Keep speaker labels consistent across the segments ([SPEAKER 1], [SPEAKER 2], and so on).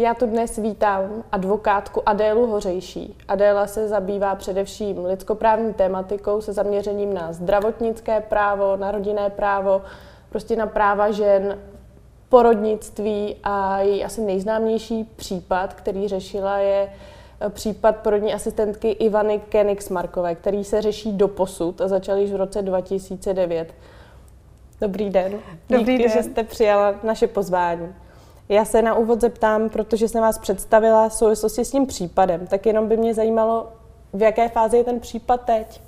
[SPEAKER 1] Já tu dnes vítám advokátku Adélu Hořejší. Adéla se zabývá především lidskoprávní tématikou se zaměřením na zdravotnické právo, na rodinné právo, prostě na práva žen, porodnictví a její asi nejznámější případ, který řešila, je eh, případ porodní asistentky Ivany Kenix-Markové, který se řeší do posud a začal již v roce 2009. Dobrý den.
[SPEAKER 2] Dobrý
[SPEAKER 1] Díky,
[SPEAKER 2] den.
[SPEAKER 1] že jste přijala naše pozvání. Já se na úvod zeptám, protože jsem vás představila v souvislosti s tím případem, tak jenom by mě zajímalo, v jaké fázi je ten případ teď.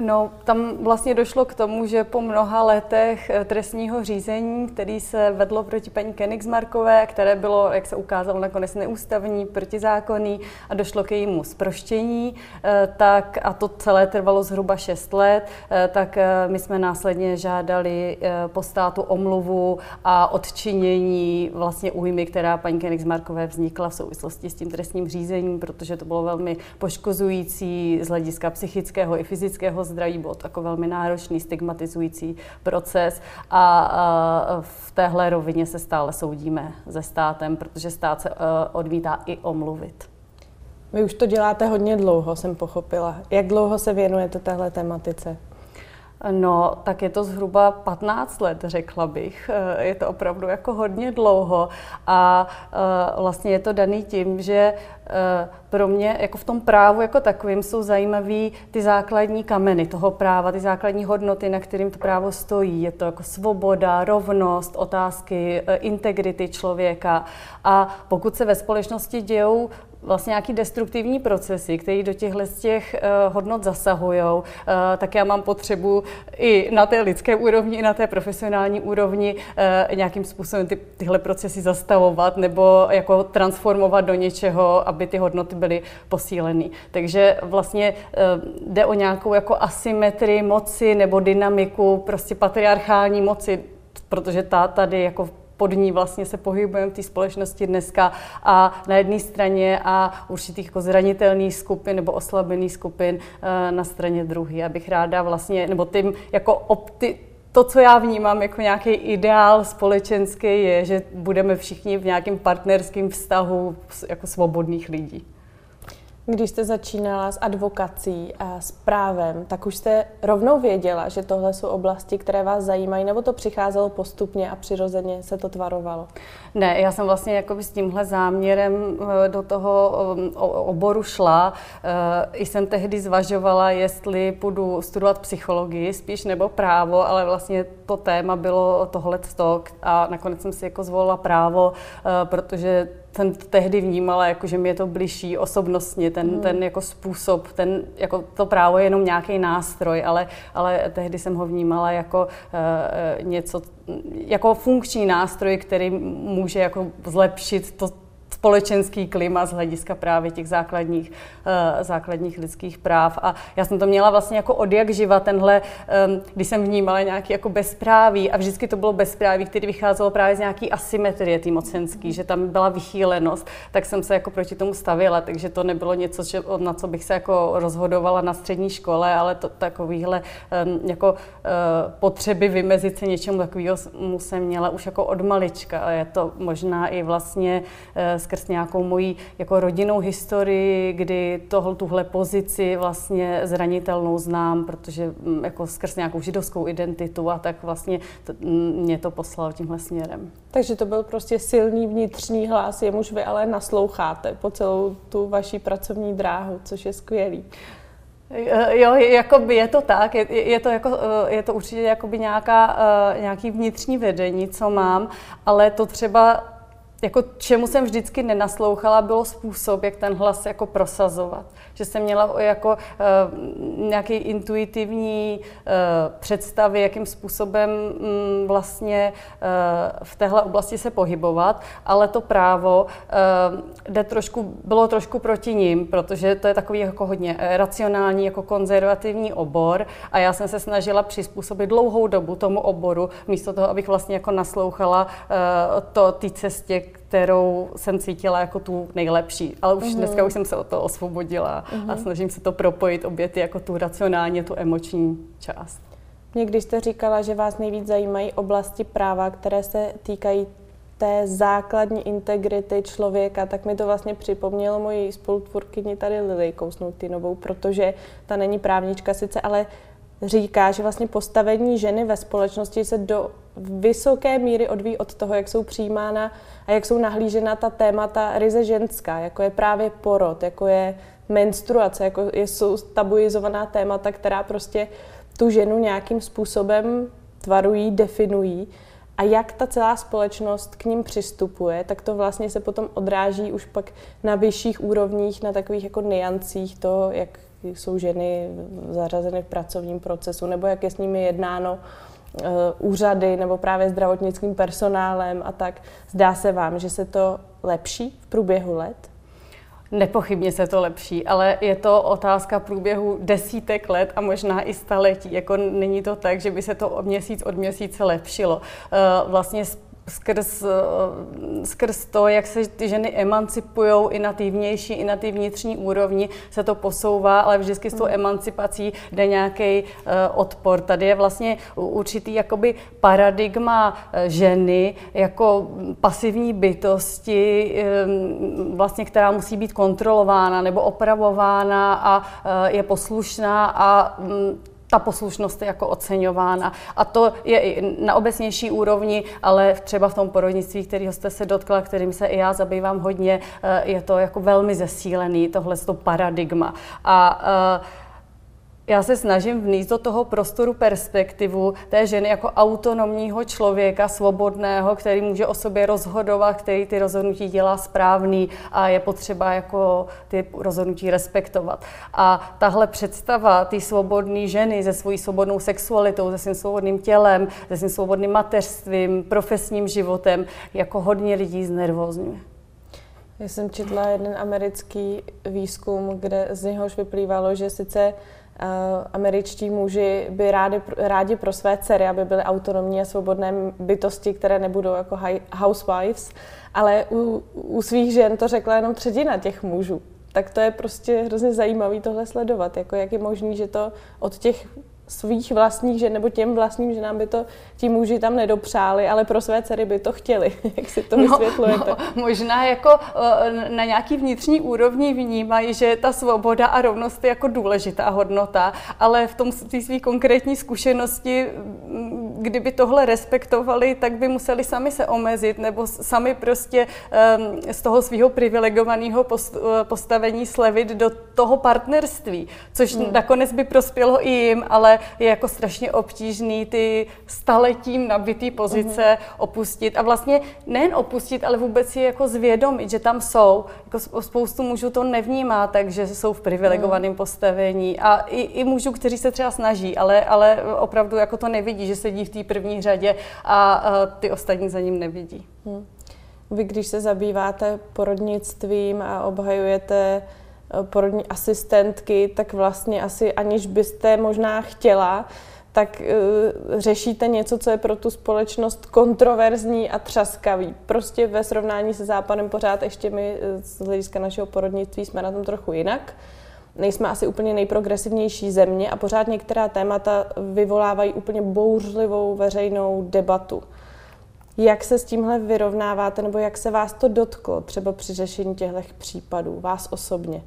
[SPEAKER 2] No, tam vlastně došlo k tomu, že po mnoha letech eh, trestního řízení, který se vedlo proti paní Kenigsmarkové, které bylo, jak se ukázalo, nakonec neústavní, protizákonný a došlo k jejímu zproštění, eh, tak, a to celé trvalo zhruba 6 let, eh, tak my jsme následně žádali po státu omluvu a odčinění vlastně újmy, která paní Kenigsmarkové vznikla v souvislosti s tím trestním řízením, protože to bylo velmi poškozující z hlediska psychického i fyzického zdraví, bylo jako velmi náročný, stigmatizující proces a, v téhle rovině se stále soudíme se státem, protože stát se uh, odmítá i omluvit.
[SPEAKER 1] Vy už to děláte hodně dlouho, jsem pochopila. Jak dlouho se věnujete téhle tematice?
[SPEAKER 2] No, tak je to zhruba 15 let, řekla bych. Eh, je to opravdu jako hodně dlouho a eh, vlastně je to daný tím, že eh, pro mě jako v tom právu jako takovým jsou zajímavý ty základní kameny toho práva, ty základní hodnoty, na kterým to právo stojí. Je to jako svoboda, rovnost, otázky integrity člověka a pokud se ve společnosti dějou vlastně nějaký destruktivní procesy, které do těchhle z těch uh, hodnot zasahují, uh, tak já mám potřebu i na té lidské úrovni, i na té profesionální úrovni uh, nějakým způsobem ty, tyhle procesy zastavovat nebo jako transformovat do něčeho, aby ty hodnoty byly posíleny. Takže vlastně jde o nějakou jako asymetrii moci nebo dynamiku prostě patriarchální moci, protože ta tady jako pod ní vlastně se pohybujeme v té společnosti dneska a na jedné straně a určitých jako zranitelných skupin nebo oslabených skupin eh, na straně druhé. Já bych ráda vlastně, nebo tím jako opti, to, co já vnímám jako nějaký ideál společenský, je, že budeme všichni v nějakém partnerském vztahu jako svobodných lidí.
[SPEAKER 1] Když jste začínala s advokací a s právem, tak už jste rovnou věděla, že tohle jsou oblasti, které vás zajímají, nebo to přicházelo postupně a přirozeně se to tvarovalo?
[SPEAKER 2] Ne, já jsem vlastně s tímhle záměrem eh, do toho eh, oboru šla. Eh, I jsem tehdy zvažovala, jestli půjdu studovat psychologii spíš nebo právo, ale vlastně to téma bylo tohle a nakonec jsem si jako zvolila právo, protože jsem to tehdy vnímala, jako, že mi je to bližší osobnostně, ten, hmm. ten jako způsob, ten, jako to právo je jenom nějaký nástroj, ale, ale tehdy jsem ho vnímala jako uh, něco, jako funkční nástroj, který může jako zlepšit to, společenský klima z hlediska právě těch základních, uh, základních lidských práv. A já jsem to měla vlastně jako od jak živa, tenhle, um, když jsem vnímala nějaký jako bezpráví a vždycky to bylo bezpráví, který vycházelo právě z nějaký asymetrie tý mocenský, že tam byla vychýlenost, tak jsem se jako proti tomu stavila, takže to nebylo něco, na co bych se jako rozhodovala na střední škole, ale to takovýhle um, jako potřeby vymezit se něčemu takového jsem měla už jako od malička a je to možná i vlastně uh, skrz nějakou moji jako rodinnou historii, kdy tohle, tuhle pozici vlastně zranitelnou znám, protože mm, jako skrz nějakou židovskou identitu a tak vlastně to, mm, mě to poslalo tímhle směrem.
[SPEAKER 1] Takže to byl prostě silný vnitřní hlas, jemuž vy ale nasloucháte po celou tu vaši pracovní dráhu, což je skvělý.
[SPEAKER 2] Jo, jakoby je to tak, je, je, to, jako, je to určitě jakoby nějaká, nějaký vnitřní vedení, co mám, ale to třeba jako čemu jsem vždycky nenaslouchala, bylo způsob, jak ten hlas jako prosazovat. Že jsem měla jako uh, nějaký intuitivní uh, představy, jakým způsobem um, vlastně uh, v téhle oblasti se pohybovat, ale to právo uh, jde trošku, bylo trošku proti ním, protože to je takový jako hodně racionální, jako konzervativní obor a já jsem se snažila přizpůsobit dlouhou dobu tomu oboru, místo toho, abych vlastně jako naslouchala uh, to té cestě, kterou jsem cítila jako tu nejlepší. Ale už mm-hmm. dneska už jsem se o to osvobodila mm-hmm. a mhm. snažím se to propojit obě ty jako tu racionálně, tu emoční část.
[SPEAKER 1] Mě když jste říkala, že vás nejvíc zajímají oblasti práva, které se týkají té základní integrity člověka, tak mi to vlastně připomnělo moji spolutvůrkyni tady Lily Kousnoutynovou, protože ta není právnička sice, ale říká, že vlastně postavení ženy ve společnosti se do vysoké míry odvíjí od toho, jak jsou přijímána a jak jsou nahlížena ta témata ryze ženská, jako je právě porod, jako je menstruace, jako jsou tabuizovaná témata, která prostě tu ženu nějakým způsobem tvarují, definují. A jak ta celá společnost k ním přistupuje, tak to vlastně se potom odráží už pak na vyšších úrovních, na takových jako niancích toho, jak jsou ženy zařazeny v pracovním procesu, nebo jak je s nimi jednáno úřady nebo právě zdravotnickým personálem a tak. Zdá se vám, že se to lepší v průběhu let?
[SPEAKER 2] Nepochybně se to lepší, ale je to otázka průběhu desítek let a možná i staletí. Jako není to tak, že by se to měsíc od měsíce lepšilo. Eh, vlastně skrz, eh, skrz to, jak se ty ženy emancipují i na té vnější, i na té vnitřní úrovni, se to posouvá, ale vždycky s tou hmm. emancipací jde nějaký uh, odpor. Tady je vlastně určitý jakoby paradigma eh, ženy jako pasivní bytosti, um, vlastně, která musí být kontrolována nebo opravována a uh, je poslušná a um, ta poslušnost je jako oceňována. A to je i na obecnější úrovni, ale třeba v tom porodnictví, kterého jste se dotkla, kterým se i já zabývám hodně, eh, je to jako velmi zesílený, tohle to paradigma. A uh, já se snažím vníst do toho prostoru perspektivu té ženy jako autonomního člověka, svobodného, který může o sobě rozhodovat, který ty rozhodnutí dělá správný a je potřeba jako ty rozhodnutí respektovat. A tahle představa ty svobodné ženy se svojí svobodnou sexualitou, se svým svobodným tělem, se svým svobodným mateřstvím, profesním životem, jako hodně lidí znervozňuje.
[SPEAKER 1] Já jsem četla jeden americký výzkum, kde z něhož vyplývalo, že sice američtí muži by rádi, rádi pro své dcery, aby byly autonomní a svobodné bytosti, které nebudou jako housewives, ale u, u svých žen to řekla jenom třetina těch mužů. Tak to je prostě hrozně zajímavé tohle sledovat, jako jak je možné, že to od těch svých vlastních žen, nebo těm vlastním ženám by to ti muži tam nedopřáli, ale pro své dcery by to chtěli. Jak si to no, vysvětlujete? No,
[SPEAKER 2] možná jako eh, na nějaký vnitřní úrovni vnímají, že ta svoboda a rovnost je jako důležitá hodnota, ale v tom své konkrétní zkušenosti, mm, kdyby tohle respektovali, tak by museli sami se omezit nebo sami prostě ehm, z toho svého privilegovaného eh, postavení slevit do toho partnerství, což hmm. nakonec by prospělo i jim, ale je jako strašně obtížný ty staletím nabitý pozice uh-huh. opustit. A vlastně nejen opustit, ale vůbec si jako zvědomit, že tam jsou. Jako spoustu mužů to nevnímá, takže jsou v privilegovaném uh-huh. postavení. A i, i mužů, kteří se třeba snaží, ale, ale opravdu jako to nevidí, že sedí v té první řadě a, a ty ostatní za ním nevidí. Uh-huh.
[SPEAKER 1] Vy, když se zabýváte porodnictvím a obhajujete Eh, porodní asistentky, tak vlastně asi aniž byste možná chtěla, tak uh, řešíte něco, co je pro tu společnost kontroverzní a třaskavý. Prostě ve srovnání se Západem pořád ještě my z hlediska našeho porodnictví jsme na tom trochu jinak. Nejsme asi úplně nejprogresivnější země a pořád některá témata vyvolávají úplně bouřlivou veřejnou debatu. Jak se s tímhle vyrovnáváte, nebo jak se vás to dotklo třeba při řešení těchto případů, vás osobně?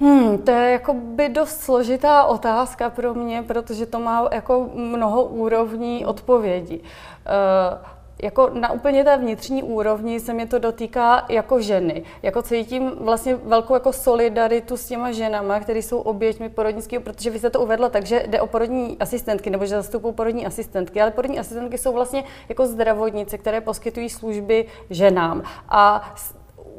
[SPEAKER 2] Hmm, to je jako by dost složitá otázka pro mě, protože to má jako mnoho úrovní odpovědi. Uh, jako na úplně té vnitřní úrovni se mě to dotýká jako ženy. Jako cítím vlastně velkou jako solidaritu s těma ženama, které jsou oběťmi porodnického, protože vy jste to uvedla tak, že jde o porodní asistentky, nebo že zastupují porodní asistentky, ale porodní asistentky jsou vlastně jako zdravotnice, které poskytují služby ženám. A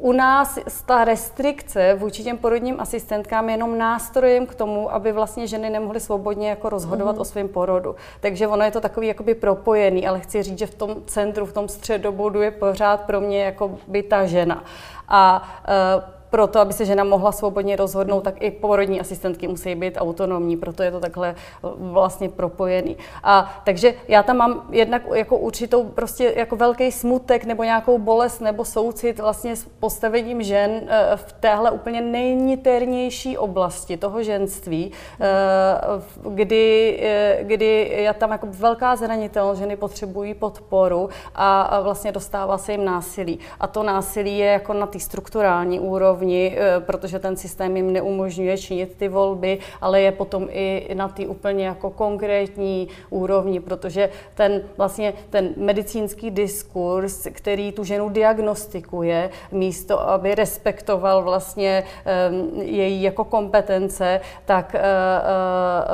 [SPEAKER 2] u nás ta restrikce vůči těm porodním asistentkám je jenom nástrojem k tomu, aby vlastně ženy nemohly svobodně jako rozhodovat mm. o svém porodu. Takže ono je to takový jakoby propojený, ale chci říct, že v tom centru, v tom středobodu je pořád pro mě jako by ta žena. A uh, pro to, aby se žena mohla svobodně rozhodnout, tak i porodní asistentky musí být autonomní, proto je to takhle vlastně propojený. A takže já tam mám jednak jako určitou prostě jako velký smutek nebo nějakou bolest nebo soucit vlastně s postavením žen eh, v téhle úplně nejniternější oblasti toho ženství, eh, kdy, eh, kdy je tam jako velká zranitelnost, ženy potřebují podporu a vlastně dostává se jim násilí. A to násilí je jako na té strukturální úrovni, protože ten systém jim neumožňuje činit ty volby, ale je potom i na té úplně jako konkrétní úrovni, protože ten vlastně ten medicínský diskurs, který tu ženu diagnostikuje, místo aby respektoval vlastně um, její jako kompetence, tak uh,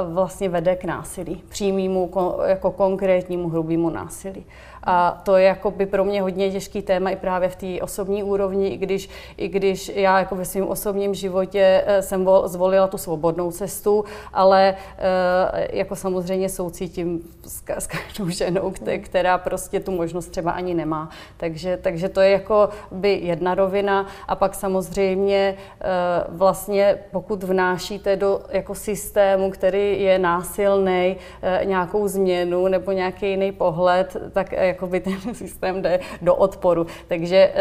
[SPEAKER 2] uh, vlastně vede k násilí, přímému jako konkrétnímu hrubému násilí. A to je jako by pro mě hodně těžký téma i právě v té osobní úrovni, i když, i když já jako ve svém osobním životě eh, jsem zvolila tu svobodnou cestu, ale eh, jako samozřejmě soucítím s každou ženou, která prostě tu možnost třeba ani nemá. Takže, takže to je jako by jedna rovina a pak samozřejmě eh, vlastně pokud vnášíte do jako systému, který je násilný, nějakou změnu nebo nějaký jiný pohled, tak jakoby ten systém jde do odporu. Takže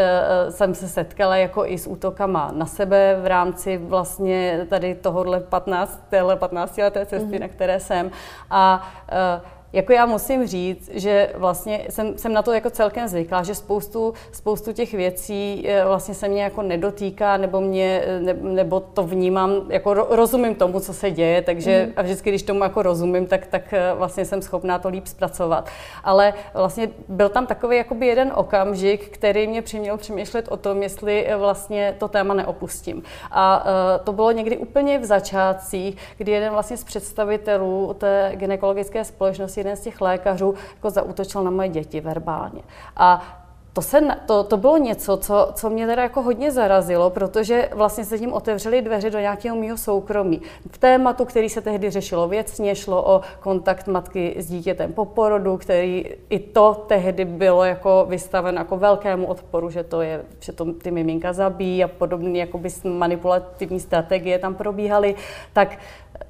[SPEAKER 2] jsem se setkala jako i s útokama na sebe v rámci vlastně tady tohohle 15, téhle 15 leté cesty, mm-hmm. na které jsem. A uh, jako já musím říct, že vlastně jsem, jsem na to jako celkem zvyklá, že spoustu, spoustu těch věcí eh, vlastně se mě jako nedotýká, nebo mě, eh, ne, nebo to vnímám, jako rozumím tomu, co se děje, takže mm. a vždycky, když tomu jako rozumím, tak, tak eh, vlastně jsem schopná to líp zpracovat. Ale vlastně byl tam takový jakoby jeden okamžik, který mě přiměl přemýšlet o tom, jestli vlastně to téma neopustím. A to bylo někdy úplně v začátcích, kdy jeden vlastně z představitelů té gynekologické společnosti jeden z těch lékařů jako zautočil na moje děti verbálně. A to, se, to, to bylo něco, co, co mě teda jako hodně zarazilo, protože vlastně se tím otevřely dveře do nějakého mého soukromí. V tématu, který se tehdy řešilo věcně, šlo o kontakt matky s dítětem po porodu, který i to tehdy bylo jako vystaveno jako velkému odporu, že to je, že to ty miminka zabíjí a podobné manipulativní strategie tam probíhaly, tak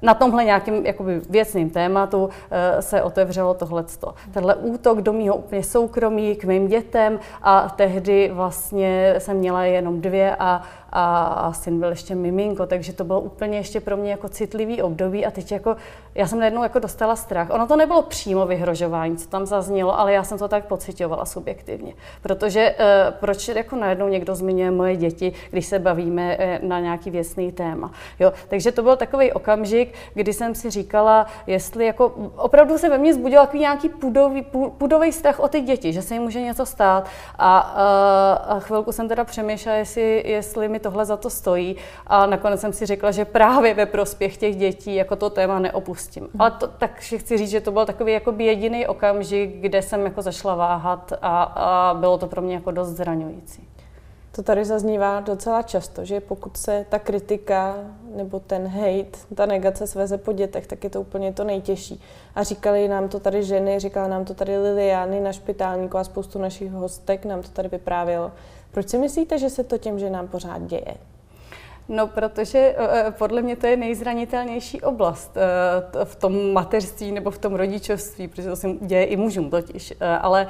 [SPEAKER 2] na tomhle nějakým jakoby věcným tématu eh, se otevřelo tohleto. Tenhle útok do mého úplně soukromí k mým dětem a tehdy vlastně jsem měla jenom dvě a a syn byl ještě miminko, takže to bylo úplně ještě pro mě jako citlivý období a teď jako, já jsem najednou jako dostala strach. Ono to nebylo přímo vyhrožování, co tam zaznělo, ale já jsem to tak pocitovala subjektivně. Protože uh, proč jako najednou někdo zmiňuje moje děti, když se bavíme uh, na nějaký věcný téma. Jo? Takže to byl takový okamžik, kdy jsem si říkala, jestli jako opravdu se ve mně zbudil takový nějaký pudový, pudový strach o ty děti, že se jim může něco stát. A, uh, a chvilku jsem teda přemýšlela, jestli, jestli mi tohle za to stojí. A nakonec jsem si řekla, že právě ve prospěch těch dětí jako to téma neopustím. Mm. Ale to, takže chci říct, že to byl takový jako jediný okamžik, kde jsem jako zašla váhat a, a bylo to pro mě jako dost zraňující.
[SPEAKER 1] To tady zaznívá docela často, že pokud se ta kritika nebo ten hate, ta negace sveze po dětech, tak je to úplně to nejtěžší. A říkali nám to tady ženy, říkala nám to tady Liliany na špitálníku a spoustu našich hostek nám to tady vyprávělo. Proč si myslíte, že se to těm ženám pořád děje?
[SPEAKER 2] No, protože eh, eh, podle mě to je nejzranitelnější oblast eh, v tom mateřství nebo v tom rodičovství, protože to se děje i mužům totiž. Ale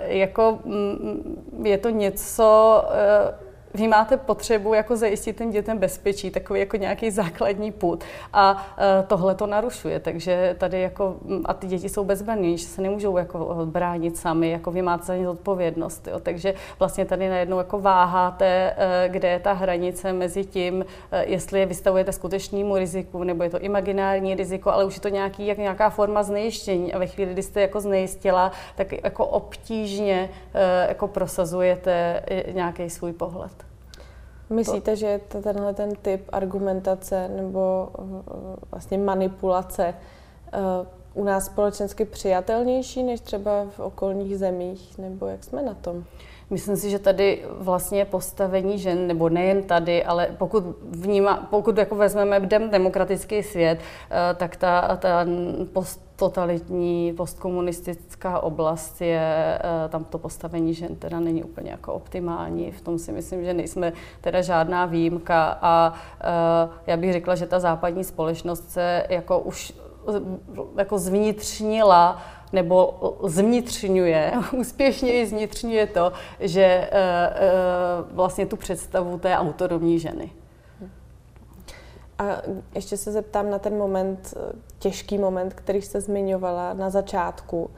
[SPEAKER 2] jako mm, je to něco, vy máte potřebu jako zajistit těm dětem bezpečí, takový jako nějaký základní put. A e, tohle to narušuje, takže tady jako, a ty děti jsou bezbrané, že se nemůžou jako bránit sami, jako vy máte za ně odpovědnost. Jo. Takže vlastně tady najednou jako váháte, e, kde je ta hranice mezi tím, e, jestli je vystavujete skutečnému riziku, nebo je to imaginární riziko, ale už je to nějaký, jak nějaká forma znejištění. A ve chvíli, kdy jste jako znejistila, tak jako obtížně jako prosazujete nějaký svůj pohled.
[SPEAKER 1] Myslíte, že tenhle ten typ argumentace nebo eh, vlastně manipulace eh, u nás společensky přijatelnější než třeba v okolních zemích, nebo jak jsme na tom?
[SPEAKER 2] Myslím si, že tady vlastně postavení žen, nebo nejen tady, ale pokud, vníma, pokud jako vezmeme demokratický svět, eh, tak ta, ta posttotalitní, postkomunistická oblast je, eh, tam to postavení žen teda není úplně jako optimální. V tom si myslím, že nejsme teda žádná výjimka a eh, já bych řekla, že ta západní společnost se jako už jako zvnitřnila nebo zvnitřňuje, úspěšně zvnitřňuje to, že eh, eh, vlastně tu představu té autonomní ženy.
[SPEAKER 1] A ještě se zeptám na ten moment, těžký moment, který jste zmiňovala na začátku.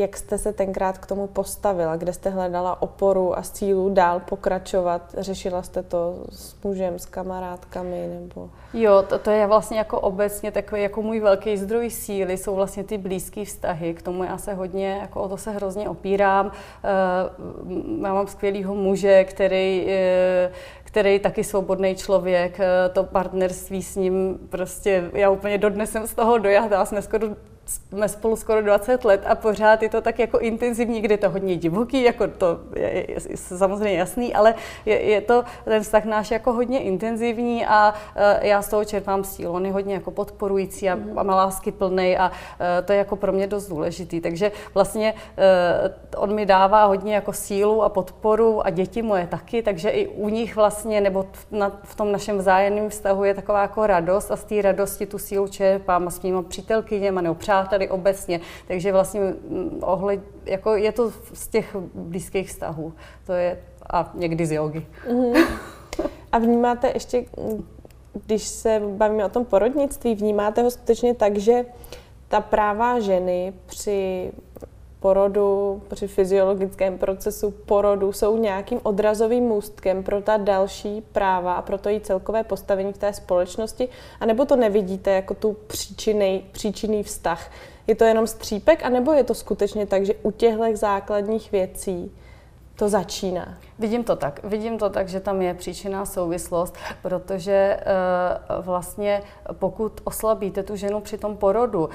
[SPEAKER 1] Jak jste se tenkrát k tomu postavila? Kde jste hledala oporu a sílu dál pokračovat? Řešila jste to s mužem, s kamarádkami nebo?
[SPEAKER 2] Jo, to, to je vlastně jako obecně takový jako můj velký zdroj síly, jsou vlastně ty blízké vztahy. K tomu já se hodně, jako o to se hrozně opírám. Uh, já mám skvělého muže, který uh, který taky svobodný člověk, eh, to partnerství s ním prostě, já úplně dodnes jsem z toho dojatá, jsme skoro jsme spolu skoro 20 let a pořád je to tak jako intenzivní, kde je to hodně divoký, jako to je, je, je samozřejmě jasný, ale je, je to ten vztah náš jako hodně intenzivní a uh, já z toho čerpám sílu. On je hodně jako podporující a, mm. a lásky plný a uh, to je jako pro mě dost důležitý. Takže vlastně uh, on mi dává hodně jako sílu a podporu a děti moje taky, takže i u nich vlastně, nebo v, na, v tom našem vzájemném vztahu je taková jako radost a z té radosti tu sílu čerpám a s mýma přítelkyněma nebo přáteli přáteli obecně. Takže vlastně mm, ohled, jako je to z těch blízkých vztahů. To je a někdy z jogy. Mm-hmm.
[SPEAKER 1] A vnímáte ještě, když se bavíme o tom porodnictví, vnímáte ho skutečně tak, že ta práva ženy při porodu, při fyziologickém procesu porodu jsou nějakým odrazovým můstkem pro ta další práva a pro to její celkové postavení v té společnosti? A nebo to nevidíte jako tu příčinej, příčinný vztah? Je to jenom střípek, anebo je to skutečně tak, že u těchto základních věcí to začíná?
[SPEAKER 2] Vidím to tak. Vidím to tak, že tam je příčinná souvislost, protože uh, vlastně pokud oslabíte tu ženu při tom porodu, uh,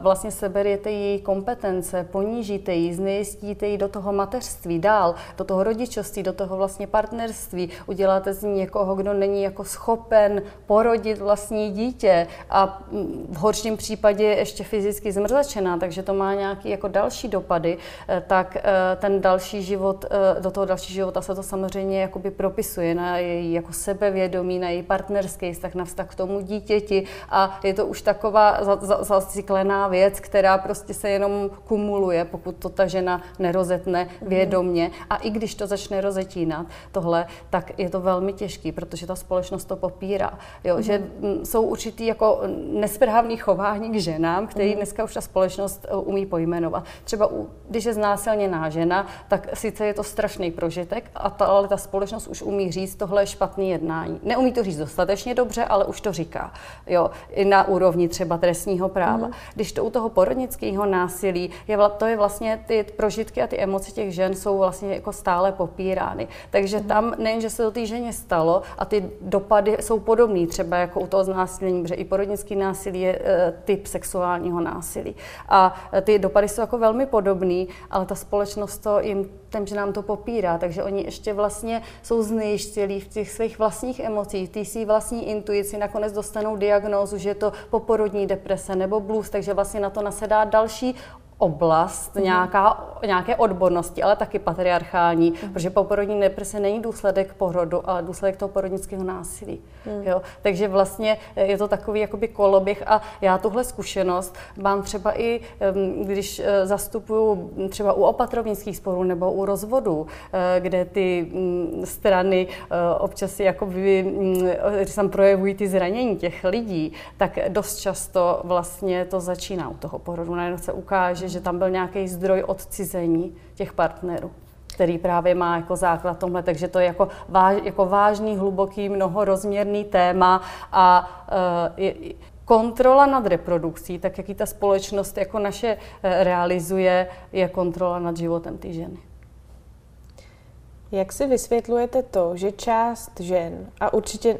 [SPEAKER 2] vlastně seberiete její kompetence, ponížíte ji, znejistíte ji do toho mateřství dál, do toho rodičovství, do toho vlastně partnerství, uděláte z ní někoho, kdo není jako schopen porodit vlastní dítě a v horším případě ještě fyzicky zmrzačená, takže to má nějaké jako další dopady, uh, tak ten další život, do toho další života se to samozřejmě jakoby propisuje na její jako sebevědomí, na její partnerský vztah, na vztah k tomu dítěti a je to už taková zaciklená věc, která prostě se jenom kumuluje, pokud to ta žena nerozetne vědomně a i když to začne rozetínat tohle, tak je to velmi těžký, protože ta společnost to popírá, jo, mm. že jsou určitý jako nesprávný chování k ženám, který mm. dneska už ta společnost e, umí pojmenovat. Třeba když je znásilněná žena, tak sice je to strašný prožitek, a ta, ale ta společnost už umí říct, tohle je špatný jednání. Neumí to říct dostatečně dobře, ale už to říká. Jo, i na úrovni třeba trestního práva. Mm. Když to u toho porodnického násilí, je, to je vlastně ty prožitky a ty emoce těch žen jsou vlastně jako stále popírány. Takže mm. tam nejen, že se to té ženě stalo a ty dopady jsou podobné, třeba jako u toho znásilnění, protože i porodnický násilí je e, typ sexuálního násilí. A e, ty dopady jsou jako velmi podobné, ale ta společnost to jim těm ženám to popírá, takže oni ještě vlastně jsou znejštělí v těch svých vlastních emocích, té svý vlastní intuici, nakonec dostanou diagnózu, že je to poporodní deprese nebo blues, takže vlastně na to nasedá další oblast mm. nějaká, nějaké odbornosti, ale taky patriarchální, mm. protože poporodní deprese není důsledek porodu, ale důsledek toho porodnického násilí. Mm. Jo? Takže vlastně je to takový jakoby koloběh a já tuhle zkušenost mám třeba i, když e, zastupuju třeba u opatrovnických sporů nebo u rozvodů, e, kde ty mm, strany občas jakoby, když tam projevují ty zranění těch lidí, tak dost často vlastně to začíná u toho porodu. Najednou se ukáže, že tam byl nějaký zdroj odcizení těch partnerů který právě má jako základ tomhle, takže to je jako, váž, jako vážný, hluboký, mnohorozměrný téma a uh, je, kontrola nad reprodukcí, tak jak ji ta společnost jako naše uh, realizuje, je kontrola nad životem té ženy.
[SPEAKER 1] Jak si vysvětlujete to, že část žen, a určitě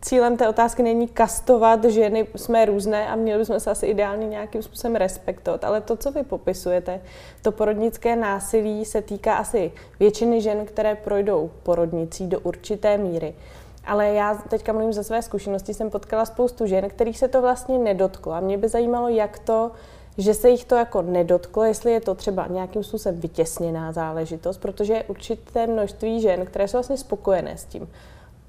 [SPEAKER 1] cílem té otázky není kastovat ženy, jsme různé a měli bychom se asi ideálně nějakým způsobem respektovat, ale to, co vy popisujete, to porodnické násilí se týká asi většiny žen, které projdou porodnicí do určité míry. Ale já teďka mluvím ze své zkušenosti, jsem potkala spoustu žen, kterých se to vlastně nedotklo. A mě by zajímalo, jak to že se jich to jako nedotklo, jestli je to třeba nějakým způsobem vytěsněná záležitost, protože je určité množství žen, které jsou vlastně spokojené s tím.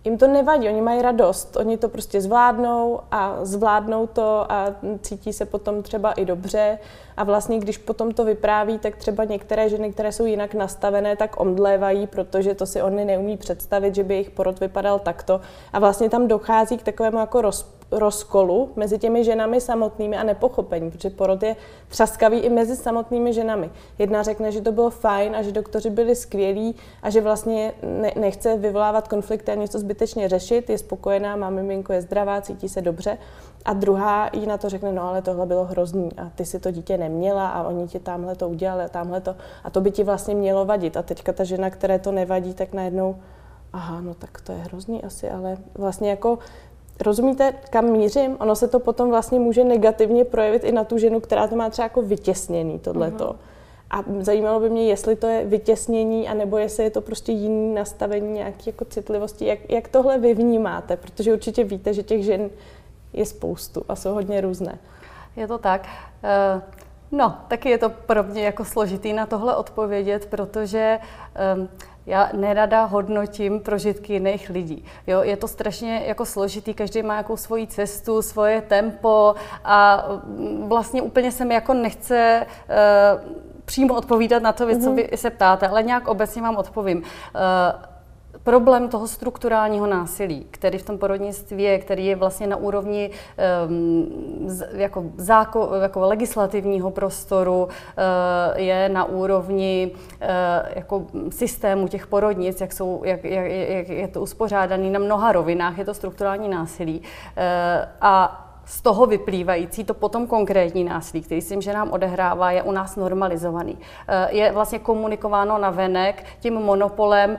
[SPEAKER 1] Jim to nevadí, oni mají radost, oni to prostě zvládnou a zvládnou to a cítí se potom třeba i dobře. A vlastně, když potom to vypráví, tak třeba některé ženy, které jsou jinak nastavené, tak omdlévají, protože to si oni neumí představit, že by jejich porod vypadal takto. A vlastně tam dochází k takovému jako roz, rozkolu mezi těmi ženami samotnými a nepochopení, protože porod je třaskavý i mezi samotnými ženami. Jedna řekne, že to bylo fajn a že doktoři byli skvělí a že vlastně ne, nechce vyvolávat konflikty a něco zbytečně řešit, je spokojená, má miminko, je zdravá, cítí se dobře. A druhá jí na to řekne, no ale tohle bylo hrozný a ty si to dítě neměla a oni ti tamhle to udělali a tamhle to a to by ti vlastně mělo vadit. A teďka ta žena, které to nevadí, tak najednou aha, no tak to je hrozný asi, ale vlastně jako Rozumíte, kam mířím? Ono se to potom vlastně může negativně projevit i na tu ženu, která to má třeba jako vytěsněný tohleto. Uh-huh. A zajímalo by mě, jestli to je vytěsnění, anebo jestli je to prostě jiný nastavení nějaké jako citlivosti. Jak, jak tohle vy vnímáte? Protože určitě víte, že těch žen je spoustu a jsou hodně různé.
[SPEAKER 2] Je to tak. Uh... No, taky je to pro mě jako složitý na tohle odpovědět, protože um, já nerada hodnotím prožitky jiných lidí. Jo, je to strašně jako složitý, každý má jakou svoji cestu, svoje tempo a vlastně úplně se mi jako nechce uh, přímo odpovídat na to, mm-hmm. co mhm. vy se ptáte, ale nějak obecně vám odpovím. Uh, problém toho strukturálního násilí, který v tom porodnictví je, který je vlastně na úrovni um, jako, záko, jako legislativního prostoru, uh, je na úrovni uh, jako systému těch porodnic, jak, jsou, jak, jak, jak je to uspořádané na mnoha rovinách, je to strukturální násilí. Uh, a z toho vyplývající to potom konkrétní násilí, který si že nám odehrává, je u nás normalizovaný. Je vlastně komunikováno na venek tím monopolem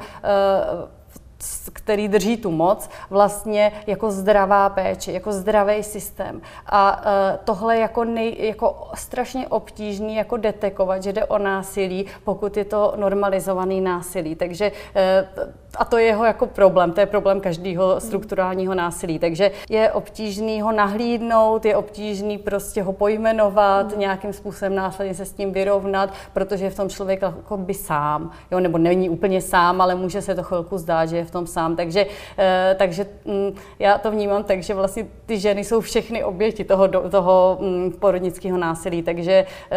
[SPEAKER 2] který drží tu moc, vlastně jako zdravá péče, jako zdravý systém. A uh, tohle jako, nej, jako strašně obtížný jako detekovat, že jde o násilí, pokud je to normalizovaný násilí. Takže uh, a to je jeho jako problém, to je problém každého strukturálního násilí. Takže je obtížný ho nahlídnout, je obtížný prostě ho pojmenovat, mm. nějakým způsobem následně se s tím vyrovnat, protože je v tom člověk jako by sám, jo, nebo není úplně sám, ale může se to chvilku zdát, že je v tom sám. Takže, eh, takže hm, já to vnímám tak, že vlastně ty ženy jsou všechny oběti toho, toho hm, porodnického násilí. Takže eh,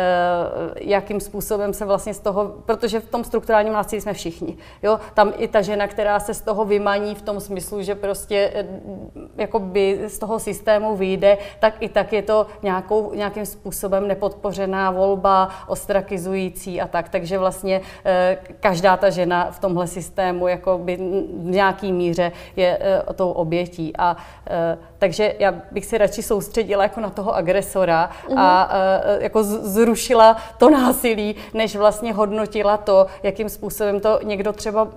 [SPEAKER 2] jakým způsobem se vlastně z toho, protože v tom strukturálním násilí jsme všichni. Jo, tam i ta žena, která se z toho vymaní v tom smyslu, že prostě eh, jakoby z toho systému vyjde, tak i tak je to nějakou, nějakým způsobem nepodpořená volba, ostrakizující a tak. Takže vlastně eh, každá ta žena v tomhle systému jakoby v nějaký míře je eh, tou obětí. A takže já bych si radši soustředila jako na toho agresora mm-hmm. a jako zrušila to násilí, než vlastně hodnotila to, jakým způsobem to někdo třeba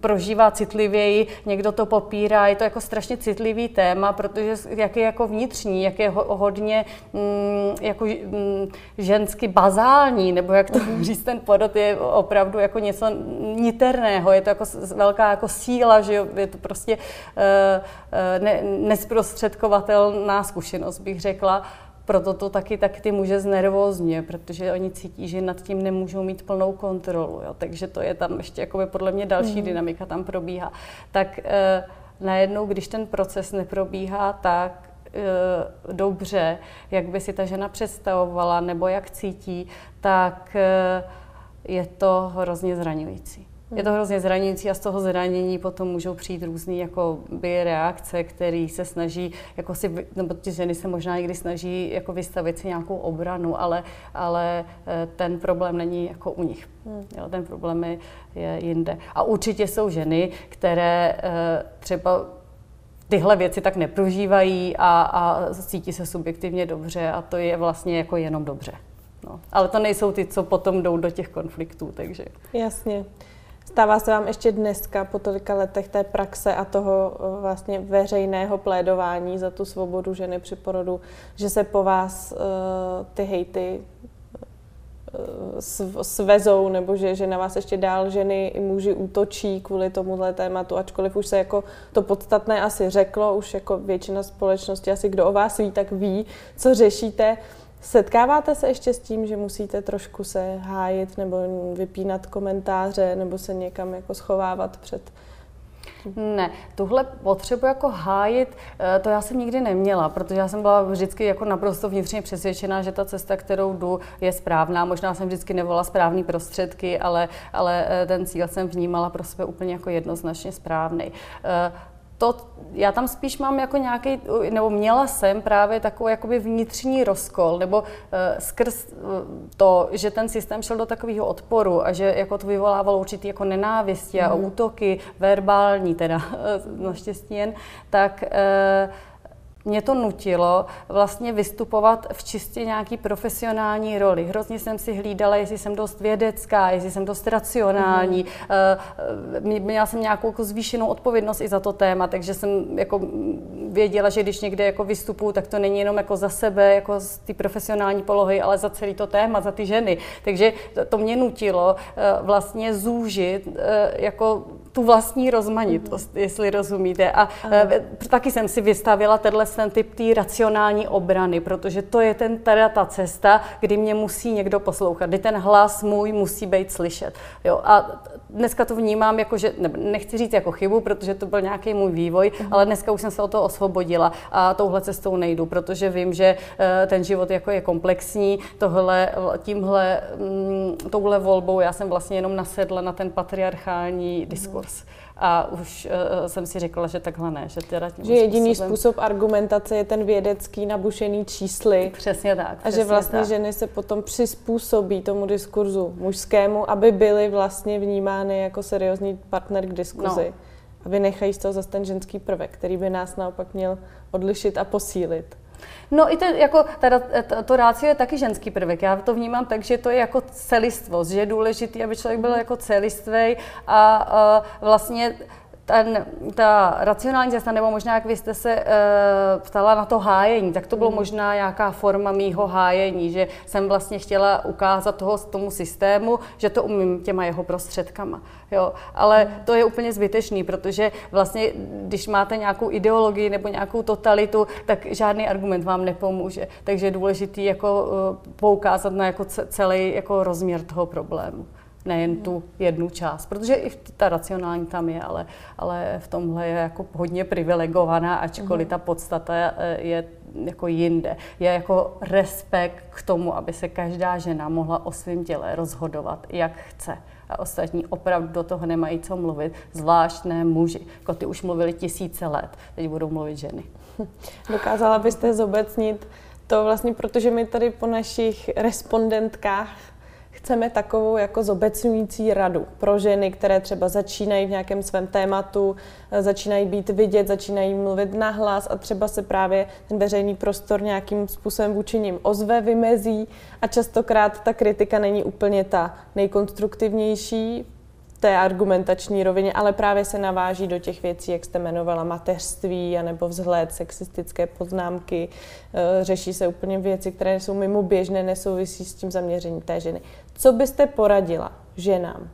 [SPEAKER 2] prožívá citlivěji, někdo to popírá. Je to jako strašně citlivý téma, protože jak je jako vnitřní, jak je hodně mm, jako mm, žensky bazální, nebo jak to mm-hmm. říct, ten porod je opravdu jako něco niterného, je to jako velká jako síla, že je to prostě uh, ne, nesprostředkovatelná zkušenost, bych řekla proto to taky tak ty muže znervózně, protože oni cítí, že nad tím nemůžou mít plnou kontrolu. Jo. Takže to je tam ještě jakoby podle mě další mm. dynamika tam probíhá. Tak e, najednou, když ten proces neprobíhá tak, e, dobře, jak by si ta žena představovala nebo jak cítí, tak e, je to hrozně zraňující. Je to hrozně zraňující a z toho zranění potom můžou přijít různé jako by reakce, které se snaží, jako si, nebo ty ženy se možná někdy snaží jako vystavit si nějakou obranu, ale, ale eh, ten problém není jako u nich. Hmm. Jo, ten problém je, je jinde. A určitě jsou ženy, které eh, třeba tyhle věci tak neprožívají a, a cítí se subjektivně dobře a to je vlastně jako jenom dobře. No. Ale to nejsou ty, co potom jdou do těch konfliktů, takže...
[SPEAKER 1] Jasně. Stává se vám ještě dneska po tolika letech té praxe a toho eh, vlastně veřejného plédování za tu svobodu ženy při porodu, že se po vás uh, ty hejty uh, svezou, nebo že, že na vás ještě dál ženy i muži útočí kvůli tomuhle tématu, ačkoliv už se jako to podstatné asi řeklo, už jako většina společnosti, asi kdo o vás ví, tak ví, co řešíte. Setkáváte se ještě s tím, že musíte trošku se hájit nebo vypínat komentáře nebo se někam jako schovávat před
[SPEAKER 2] ne, tuhle potřebu jako hájit, eh, to já jsem nikdy neměla, protože já jsem byla vždycky jako naprosto vnitřně přesvědčená, že ta cesta, kterou jdu, je správná. Možná jsem vždycky nevolala správný prostředky, ale, ale eh, ten cíl jsem vnímala pro sebe úplně jako jednoznačně správný. Eh, to, já tam spíš mám jako nějaký, nebo měla jsem právě takový jakoby vnitřní rozkol, nebo uh, skrz uh, to, že ten systém šel do takového odporu a že jako to vyvolávalo určitý jako nenávisti a mm. útoky, verbální teda, naštěstí jen, tak uh, mě to nutilo vlastně vystupovat v čistě nějaký profesionální roli. Hrozně jsem si hlídala, jestli jsem dost vědecká, jestli jsem dost racionální. Mm. Měla jsem nějakou jako zvýšenou odpovědnost i za to téma, takže jsem jako věděla, že když někde jako vystupuju, tak to není jenom jako za sebe, jako z té profesionální polohy, ale za celý to téma, za ty ženy. Takže to mě nutilo eh, vlastně zúžit eh, jako tu vlastní rozmanitost, mm. jestli rozumíte. A Aha. taky jsem si vystavila tenhle ten typ té racionální obrany, protože to je ten, teda ta cesta, kdy mě musí někdo poslouchat, kdy ten hlas můj musí být slyšet. Jo, a dneska to vnímám jako, že nechci říct jako chybu, protože to byl nějaký můj vývoj, uh-huh. ale dneska už jsem se o to osvobodila a touhle cestou nejdu, protože vím, že eh, ten život jako je komplexní, tohle, tímhle, mm, touhle volbou já jsem vlastně jenom nasedla na ten patriarchální diskurs. Uh-huh. A už uh, jsem si řekla, že takhle ne. Že, teda
[SPEAKER 1] že jediný způsobem... způsob argumentace je ten vědecký nabušený čísly.
[SPEAKER 2] Přesně tak.
[SPEAKER 1] A že vlastně tak. ženy se potom přizpůsobí tomu diskurzu mužskému, aby byly vlastně vnímány jako seriózní partner k diskuzi. No. A vynechají z toho zase ten ženský prvek, který by nás naopak měl odlišit a posílit.
[SPEAKER 2] No i ten, jako, teda, to rácio je taky ženský prvek. Já to vnímám tak, že to je jako celistvost, že je důležitý, aby člověk byl jako celistvý a, a vlastně ten, ta racionální cesta, nebo možná jak vy jste se uh, ptala na to hájení, tak to bylo mm. možná nějaká forma mýho hájení, že jsem vlastně chtěla ukázat toho, tomu systému, že to umím těma jeho prostředkama. Jo, ale mm. to je úplně zbytečný, protože vlastně, když máte nějakou ideologii nebo nějakou totalitu, tak žádný argument vám nepomůže. Takže je důležité jako uh, poukázat na jako celý jako rozměr toho problému nejen tu jednu část, protože i ta racionální tam je, ale, ale v tomhle je jako hodně privilegovaná, ačkoliv ta podstata eh, je jako jinde. Je jako respekt k tomu, aby se každá žena mohla o svém těle rozhodovat, jak chce. A ostatní opravdu do toho nemají co mluvit, zvlášť ne muži. Jako ty už mluvili tisíce let, teď budou mluvit ženy.
[SPEAKER 1] Dokázala byste zobecnit to vlastně, protože my tady po našich respondentkách chceme takovou jako zobecňující radu pro ženy, které třeba začínají v nějakém svém tématu, eh, začínají být vidět, začínají mluvit nahlas a třeba se právě ten veřejný prostor nějakým způsobem vůči nim ozve, vymezí. A častokrát ta kritika není úplně ta nejkonstruktivnější, té argumentační rovině, ale právě se naváží do těch věcí, jak jste jmenovala, mateřství anebo vzhled, sexistické poznámky. Eh, řeší se úplně věci, které jsou mimo běžné, nesouvisí s tím zaměřením té ženy. Co byste poradila ženám,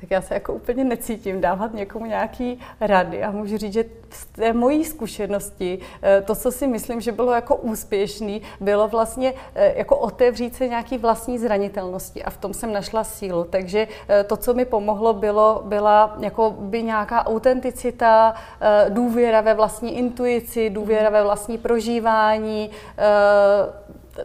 [SPEAKER 2] tak já se jako úplně necítím dávat někomu nějaký rady a můžu říct, že z té mojí zkušenosti eh, to, co si myslím, že bylo jako úspěšný, bylo vlastně eh, jako otevřít se nějaký vlastní zranitelnosti a v tom jsem našla sílu. Takže eh, to, co mi pomohlo, bylo, byla jako by nějaká autenticita, důvěra ve vlastní intuici, důvěra ve vlastní prožívání,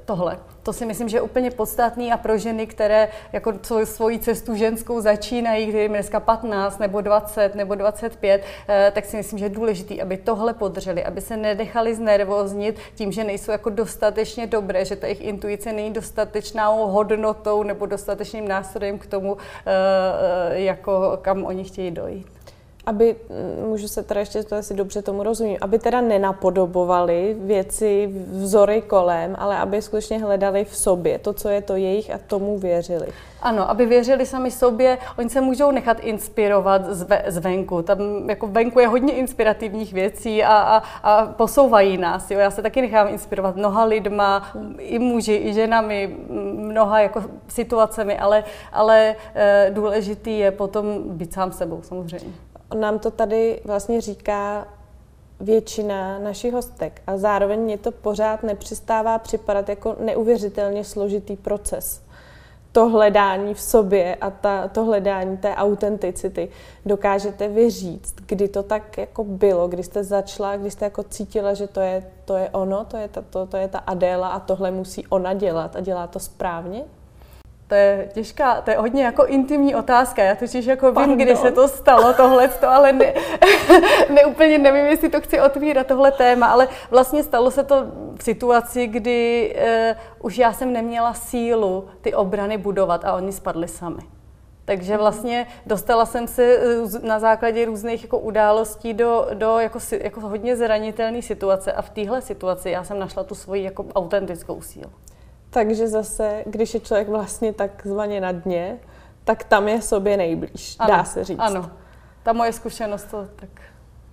[SPEAKER 2] tohle. To si myslím, že je úplně podstatný a pro ženy, které jako svoji cestu ženskou začínají, kterým dneska 15 nebo 20 nebo 25, eh, tak si myslím, že je důležité, aby tohle podrželi, aby se nedechali znervoznit tím, že nejsou jako dostatečně dobré, že ta jejich intuice není dostatečnou hodnotou nebo dostatečným nástrojem k tomu, eh, eh, jako kam oni chtějí dojít.
[SPEAKER 1] Aby, můžu se teda ještě, to asi dobře tomu rozumím, aby teda nenapodobovali věci, vzory kolem, ale aby skutečně hledali v sobě to, co je to jejich a tomu věřili.
[SPEAKER 2] Ano, aby věřili sami sobě, oni se můžou nechat inspirovat zve, zvenku. Tam jako venku je hodně inspirativních věcí a, a, a posouvají nás. Jo. Já se taky nechám inspirovat mnoha lidma, i muži, i ženami, mnoha jako situacemi, ale, ale e, důležitý je potom být sám sebou samozřejmě.
[SPEAKER 1] Nám to tady vlastně říká většina našich hostek a zároveň mě to pořád nepřestává připadat jako neuvěřitelně složitý proces. To hledání v sobě a ta, to hledání té autenticity. Dokážete vy říct, kdy to tak jako bylo, kdy jste začala, kdy jste jako cítila, že to je, to je ono, to je, ta, to, to je ta Adéla a tohle musí ona dělat a dělá to správně?
[SPEAKER 2] To je těžká, to je hodně jako intimní otázka. Já totiž jako vím, kdy se to stalo, tohle, to, ale ne, ne, úplně nevím, jestli to chci otvírat, tohle téma, ale vlastně stalo se to v situaci, kdy uh, už já jsem neměla sílu ty obrany budovat a oni spadli sami. Takže mhm. vlastně dostala jsem se eh, na základě různých jako událostí do, do jako, jako hodně zranitelné situace a v téhle situaci já jsem našla tu svoji jako autentickou sílu.
[SPEAKER 1] Takže zase, když je člověk vlastně takzvaně na dně, tak tam je sobě nejblíž, ano, dá se říct.
[SPEAKER 2] Ano, ta moje zkušenost to tak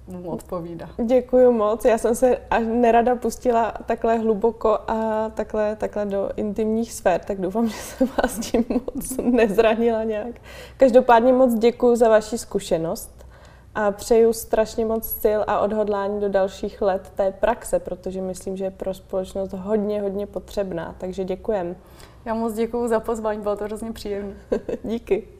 [SPEAKER 2] mu odpovídá.
[SPEAKER 1] Děkuji moc. Já jsem se až nerada pustila takhle hluboko a takhle, takhle do intimních sfér, tak doufám, že jsem vás tím moc nezranila nějak. Každopádně moc děkuji za vaši zkušenost a přeju strašně moc styl a odhodlání do dalších let té praxe, protože myslím, že je pro společnost hodně, hodně potřebná. Takže děkujem.
[SPEAKER 2] Já moc děkuji za pozvání, bylo to hrozně příjemné.
[SPEAKER 1] Díky.